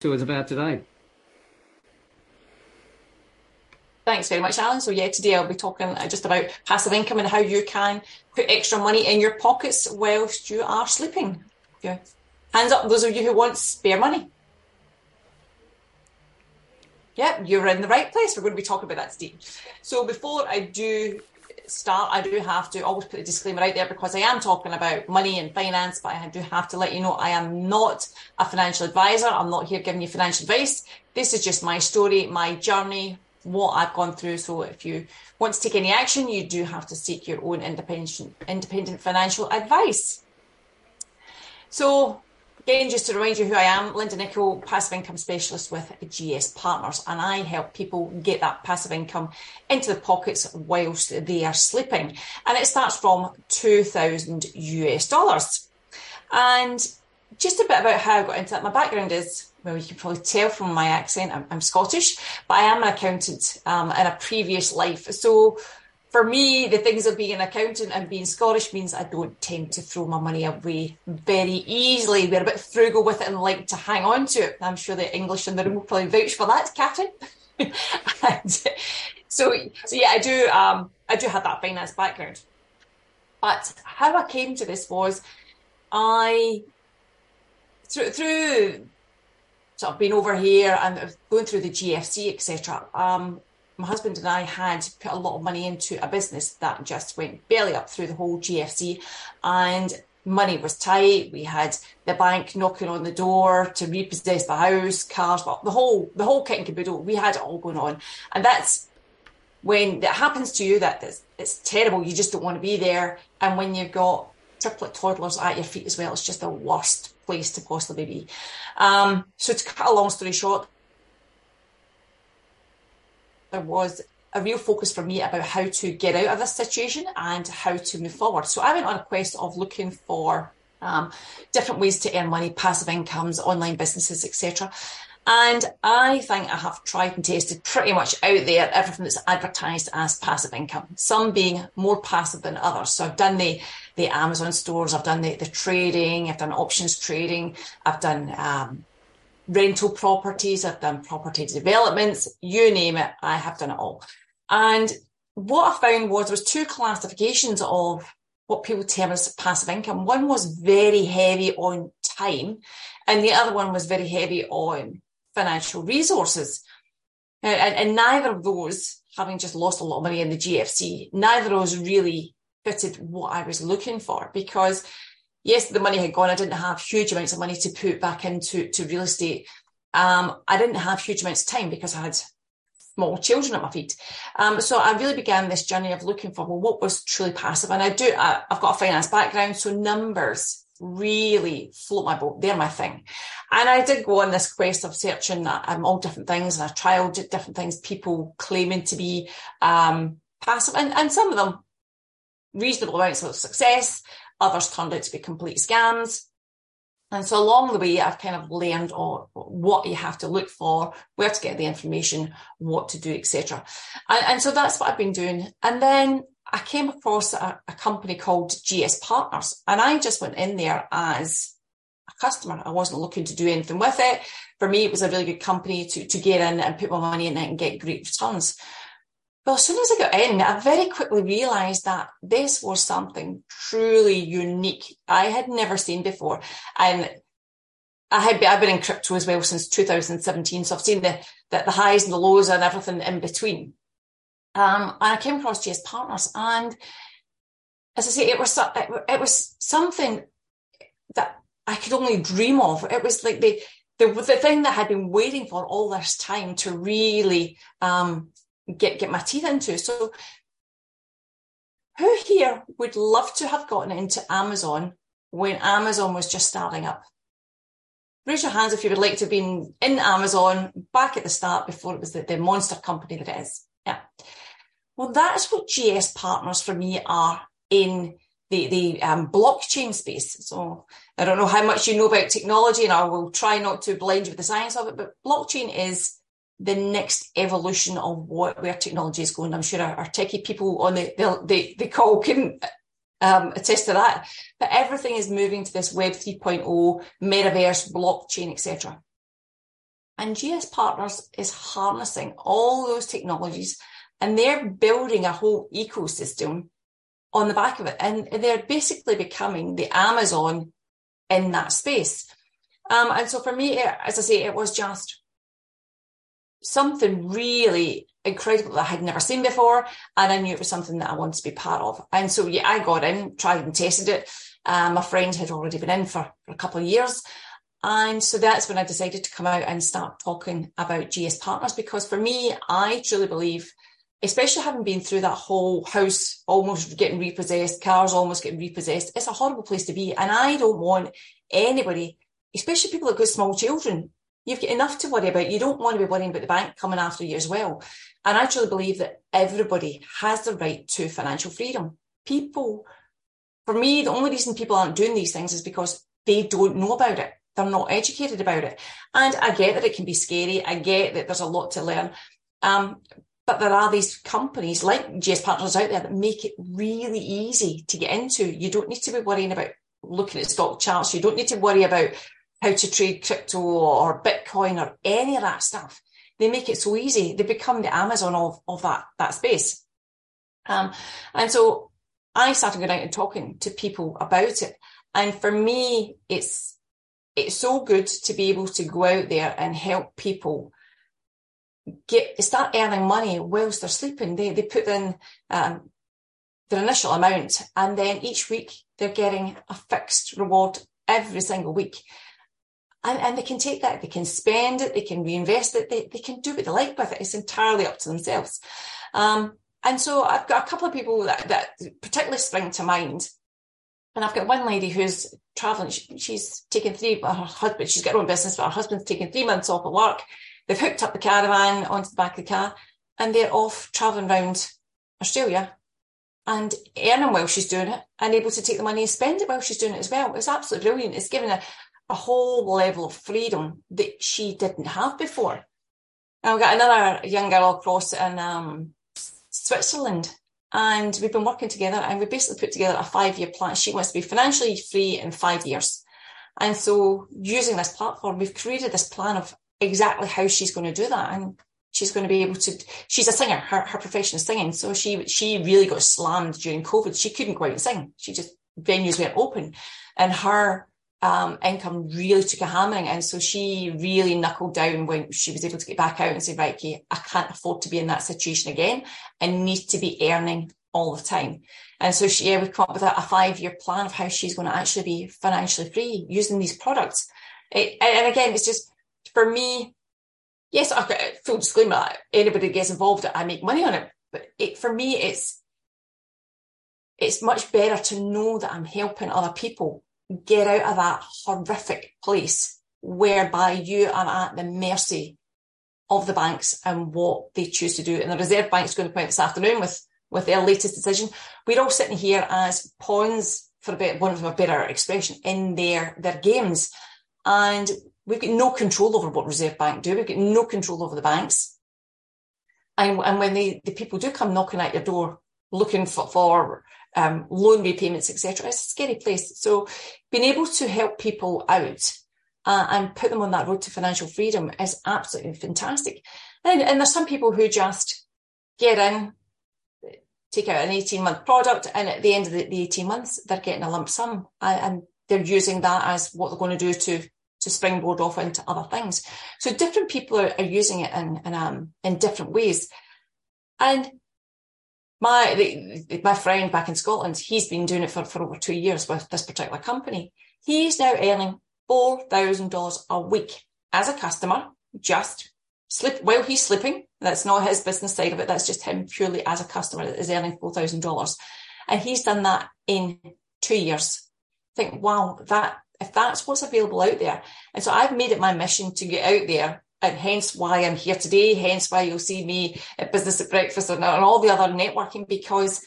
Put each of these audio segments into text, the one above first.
to us about today. Thanks very much, Alan. So yeah, today I'll be talking uh, just about passive income and how you can put extra money in your pockets whilst you are sleeping. Okay. Hands up, those of you who want spare money. Yeah, you're in the right place. We're going to be talking about that today. So before I do start, I do have to always put a disclaimer out there because I am talking about money and finance, but I do have to let you know I am not a financial advisor. I'm not here giving you financial advice. This is just my story, my journey, what I've gone through. So if you want to take any action, you do have to seek your own independent independent financial advice. So again, just to remind you who I am, Linda Nicol, passive income specialist with GS Partners, and I help people get that passive income into the pockets whilst they are sleeping. And it starts from 2000 US dollars. And just a bit about how I got into that. My background is well, you can probably tell from my accent, I'm, I'm Scottish, but I am an accountant um, in a previous life. So for me, the things of being an accountant and being Scottish means I don't tend to throw my money away very easily. We're a bit frugal with it and like to hang on to it. I'm sure the English in the room will probably vouch for that, Catherine. and so, so yeah, I do. Um, I do have that finance background. But how I came to this was I through through sort of been over here and going through the GFC, etc. Um, my husband and I had put a lot of money into a business that just went belly up through the whole GFC, and money was tight. We had the bank knocking on the door to repossess the house, cars, well, the whole the whole kit and caboodle. We had it all going on, and that's when that happens to you. That it's, it's terrible. You just don't want to be there, and when you've got triplet toddlers at your feet as well, it's just the worst place to possibly be. Um, so to cut a long story short, there was a real focus for me about how to get out of this situation and how to move forward. So I went on a quest of looking for um, different ways to earn money, passive incomes, online businesses, etc. And I think I have tried and tasted pretty much out there everything that's advertised as passive income, some being more passive than others. So I've done the, the Amazon stores, I've done the, the trading, I've done options trading, I've done um, rental properties, I've done property developments, you name it, I have done it all. And what I found was there was two classifications of what people term as passive income. One was very heavy on time, and the other one was very heavy on financial resources. And, and, neither of those, having just lost a lot of money in the GFC, neither of those really fitted what I was looking for because yes, the money had gone. I didn't have huge amounts of money to put back into to real estate. Um, I didn't have huge amounts of time because I had small children at my feet. Um, so I really began this journey of looking for well, what was truly passive. And I do, I, I've got a finance background, so numbers really float my boat. They're my thing. And I did go on this quest of searching um, all different things and I trialed different things, people claiming to be um, passive and, and some of them reasonable amounts of success. Others turned out to be complete scams. And so along the way, I've kind of learned what you have to look for, where to get the information, what to do, etc. And, and, so that's what I've been doing. And then I came across a, a, company called GS Partners, and I just went in there as a customer. I wasn't looking to do anything with it. For me, it was a really good company to, to get in and put my money in it and get great returns. Well, as soon as I got in, I very quickly realised that this was something truly unique I had never seen before. And I had been, I've been in crypto as well since 2017, so I've seen the, the, the highs and the lows and everything in between. Um, and I came across GS Partners, and as I say, it was it, was something that I could only dream of. It was like the the the thing that I'd been waiting for all this time to really um, get get my teeth into. So who here would love to have gotten into Amazon when Amazon was just starting up? Raise your hands if you would like to have been in Amazon back at the start before it was the, the monster company that it is. Yeah. Well, that's what GS partners for me are in the, the um, blockchain space. So I don't know how much you know about technology and I will try not to blind you with the science of it, but blockchain is the next evolution of what where technology is going. I'm sure our, our techie people on the the, the, call can um, attest to that. But everything is moving to this Web 3.0, metaverse, blockchain, etc. And GS Partners is harnessing all those technologies and they're building a whole ecosystem on the back of it. And they're basically becoming the Amazon in that space. Um, and so for me, as I say, it was just something really incredible that I had never seen before. And I knew it was something that I wanted to be part of. And so, yeah, I got in, tried and tested it. Um, my friend had already been in for, for a couple of years. And so that's when I decided to come out and start talking about GS Partners because for me, I truly believe, especially having been through that whole house almost getting repossessed, cars almost getting repossessed, it's a horrible place to be. And I don't want anybody, especially people that got small children, you've got enough to worry about. You don't want to be worrying about the bank coming after you as well. And I truly believe that everybody has the right to financial freedom. People, for me, the only reason people aren't doing these things is because they don't know about it. They're not educated about it. And I get that it can be scary. I get that there's a lot to learn. Um, but there are these companies like GS Partners out there that make it really easy to get into. You don't need to be worrying about looking at stock charts. You don't need to worry about how to trade crypto or Bitcoin or any of that stuff. They make it so easy. They become the Amazon of, of that, that space. Um, and so I started going out and talking to people about it. And for me, it's, it's so good to be able to go out there and help people get, start earning money whilst they're sleeping. They, they put in, um, their initial amount and then each week they're getting a fixed reward every single week. And, and they can take that, they can spend it, they can reinvest it, they, they can do what they like with it. It's entirely up to themselves. Um, and so I've got a couple of people that, that particularly spring to mind. And I've got one lady who's traveling. She, she's taken three, her husband, she's got her own business, but her husband's taken three months off of work. They've hooked up the caravan onto the back of the car and they're off traveling around Australia and earning while she's doing it and able to take the money and spend it while she's doing it as well. It's absolutely brilliant. It's given her a whole level of freedom that she didn't have before. And we've got another young girl across in um, Switzerland, and we've been working together, and we basically put together a five-year plan. She wants to be financially free in five years, and so using this platform, we've created this plan of exactly how she's going to do that, and she's going to be able to. She's a singer; her her profession is singing, so she she really got slammed during COVID. She couldn't go out and sing. She just venues weren't open, and her um, income really took a hammering. And so she really knuckled down when she was able to get back out and say, right, okay, I can't afford to be in that situation again. I need to be earning all the time. And so she, yeah, we come up with a, a five year plan of how she's going to actually be financially free using these products. It, and again, it's just for me, yes, okay, full disclaimer, anybody gets involved, I make money on it. But it, for me, it's, it's much better to know that I'm helping other people get out of that horrific place whereby you are at the mercy of the banks and what they choose to do. And the Reserve Bank is going to out this afternoon with, with their latest decision. We're all sitting here as pawns, for a bit, one of a better expression, in their, their games. And we've got no control over what Reserve Bank do. We've got no control over the banks. And, and when they, the people do come knocking at your door looking for, for um, loan repayments, etc. It's a scary place. So being able to help people out uh, and put them on that road to financial freedom is absolutely fantastic. And, and there's some people who just get in, take out an 18 month product, and at the end of the, the 18 months, they're getting a lump sum and, they're using that as what they're going to do to to springboard off into other things. So different people are, are using it in in, um, in different ways. And my the, my friend back in Scotland, he's been doing it for, for over two years with this particular company. He's now earning four thousand dollars a week as a customer, just sleep while he's sleeping. That's not his business side of it. That's just him purely as a customer that is earning four thousand dollars, and he's done that in two years. think, wow, that if that's what's available out there, and so I've made it my mission to get out there and hence why I'm here today, hence why you'll see me at Business at Breakfast and, all the other networking, because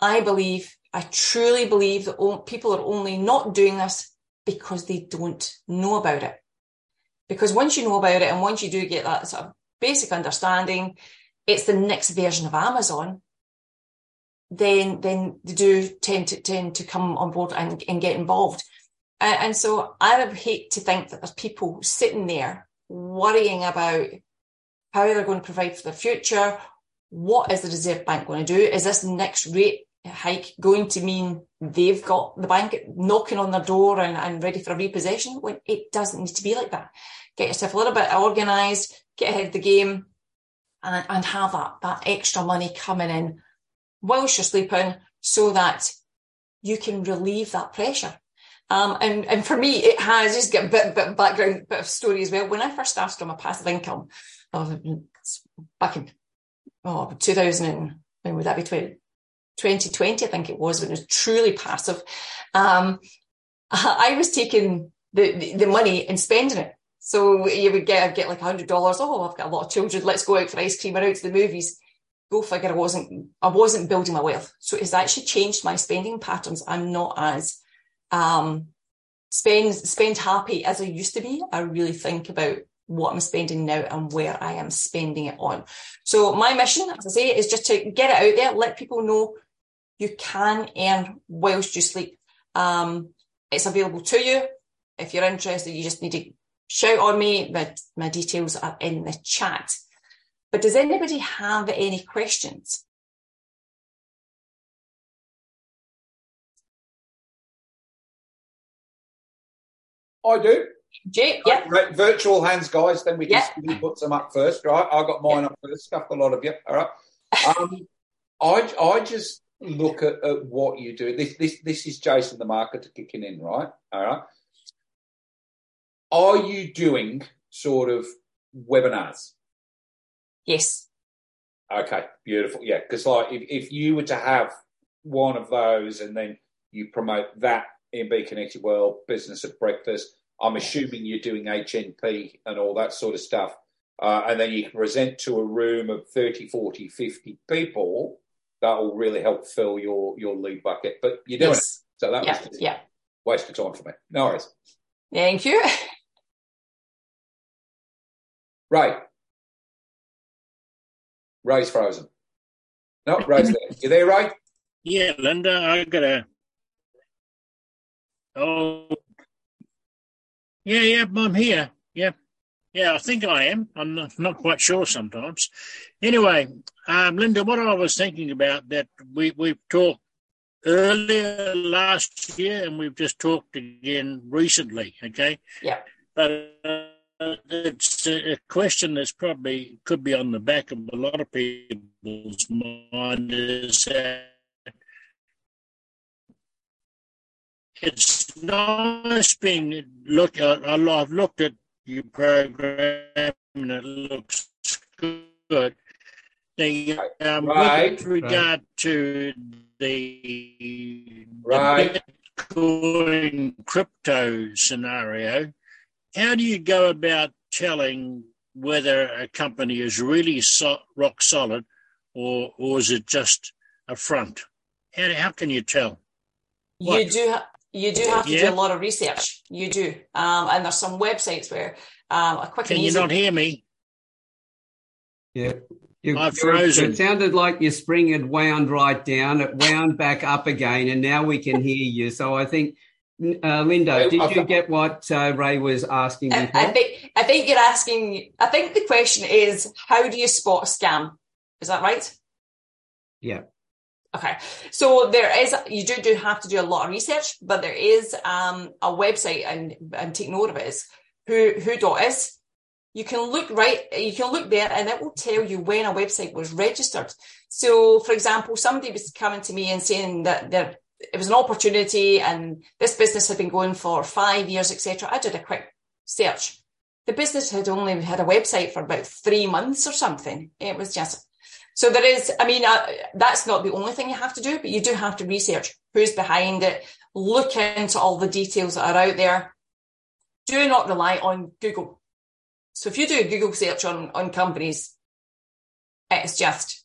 I believe, I truly believe that people are only not doing this because they don't know about it. Because once you know about it and once you do get that sort of basic understanding, it's the next version of Amazon, then then they do tend to tend to come on board and, and get involved. And, and so I would hate to think that there's people sitting there worrying about how they're going to provide for the future. What is the Reserve Bank going to do? Is this next rate hike going to mean they've got the bank knocking on their door and, and ready for a repossession? When it doesn't need to be like that. Get yourself a little bit organised, get ahead of the game, and, and have that, that extra money coming in whilst you're sleeping so that you can relieve that pressure. Um, and, and for me, it has just get a bit, bit of background, bit of story as well. When I first started on my passive income, back in oh, 2000, when would that be? 2020, I think it was, when it was truly passive. Um, I was taking the, the, the money and spending it. So you would get get like hundred dollars. Oh, I've got a lot of children. Let's go out for ice cream or out to the movies. Go figure. I wasn't I wasn't building my wealth. So it's actually changed my spending patterns. I'm not as um, spend spend happy as I used to be. I really think about what I'm spending now and where I am spending it on. So my mission, as I say, is just to get it out there, let people know you can earn whilst you sleep. Um, it's available to you. If you're interested, you just need to shout on me. My, my details are in the chat. But does anybody have any questions? I do. Yeah. Right, virtual hands, guys. Then we just Yeah. put some up first, right? I got mine up first. Stuffed a lot of you. All right. Um, I I just look at, at what you do. This this this is Jason the marketer kicking in, right? All right. Are you doing sort of webinars? Yes. Okay, beautiful. Yeah, because like if, if you were to have one of those and then you promote that in Be Connected World, Business at Breakfast, I'm assuming you're doing HNP and all that sort of stuff. Uh, and then you can present to a room of 30, 40, 50 people. That will really help fill your, your lead bucket. But you're doing Yes. it. So that Yeah. was Yeah. waste of time for me. No worries. Thank you. Ray. Ray's frozen. No, Ray's there. You there, Ray? Yeah, Linda, I got a. Oh, yeah, yeah, I'm here. Yeah, yeah, I think I am. I'm not, not quite sure sometimes. Anyway, um, Linda, what I was thinking about that we we've talked earlier last year, and we've just talked again recently. Okay. Yeah. But uh, it's a question that's probably could be on the back of a lot of people's mind is that it's nice being look. at. I've looked at your program and it looks good. The um, Right. with regard to the, Right. the Bitcoin crypto scenario, how do you go about telling whether a company is really so, rock solid or or is it just a front? How, how can you tell? You do ha- you do have to do a lot of research. You do. Um, and there's some websites where um, a quick Can and you easy not hear me? Yeah. You, I've frozen. It sounded like your spring had wound right down. It wound back up again, and now we can hear you. So I think, uh, Linda, did you get what uh, Ray was asking I. I think I think you're asking. I think the question is, how do you spot a scam? Is that right? yeah. Okay, so there is you do do have to do a lot of research, but there is um, a website and and take note of it is who who dot is. You can look right, you can look there, and it will tell you when a website was registered. So, for example, somebody was coming to me and saying that there it was an opportunity, and this business had been going for five years, etc. I did a quick search. The business had only had a website for about three months or something. It was just so there is, I mean, uh, that's not the only thing you have to do, but you do have to research who's behind it, look into all the details that are out there. Do not rely on Google. So if you do a Google search on, on companies, it's just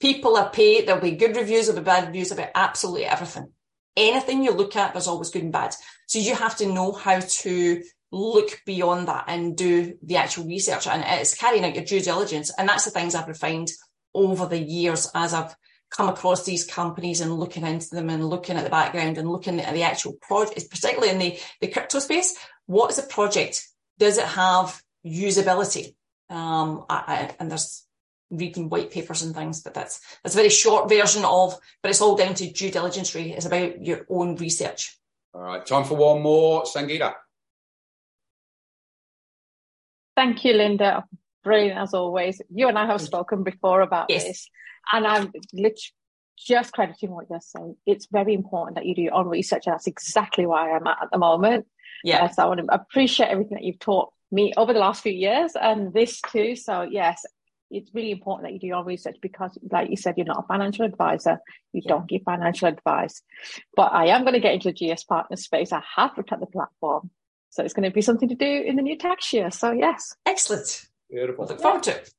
people are paid. There'll be good reviews, there'll be bad reviews about absolutely everything. Anything you look at, there's always good and bad. So you have to know how to look beyond that and do the actual research and it's carrying out your due diligence. And that's the things I've refined over the years as I've come across these companies and looking into them and looking at the background and looking at the actual project, particularly in the, the crypto space. What is a project does it have usability? Um, I, I, and there's reading white papers and things, but that's that's a very short version of. But it's all down to due diligence. Really, it's about your own research. All right, time for one more, Sangeeta. Thank you, Linda. Brilliant as always. You and I have spoken before about yes. this, and I'm literally just crediting what you're saying. It's very important that you do your own research, and that's exactly why I'm at at the moment. Yeah. Uh, so I want to appreciate everything that you've taught me over the last few years, and this too. So yes, it's really important that you do your own research because, like you said, you're not a financial advisor. You yeah. don't give financial advice. But I am going to get into the GS partner space. I have looked at the platform. So it's going to be something to do in the new tax year. So yes. Excellent. Beautiful. Look forward to it.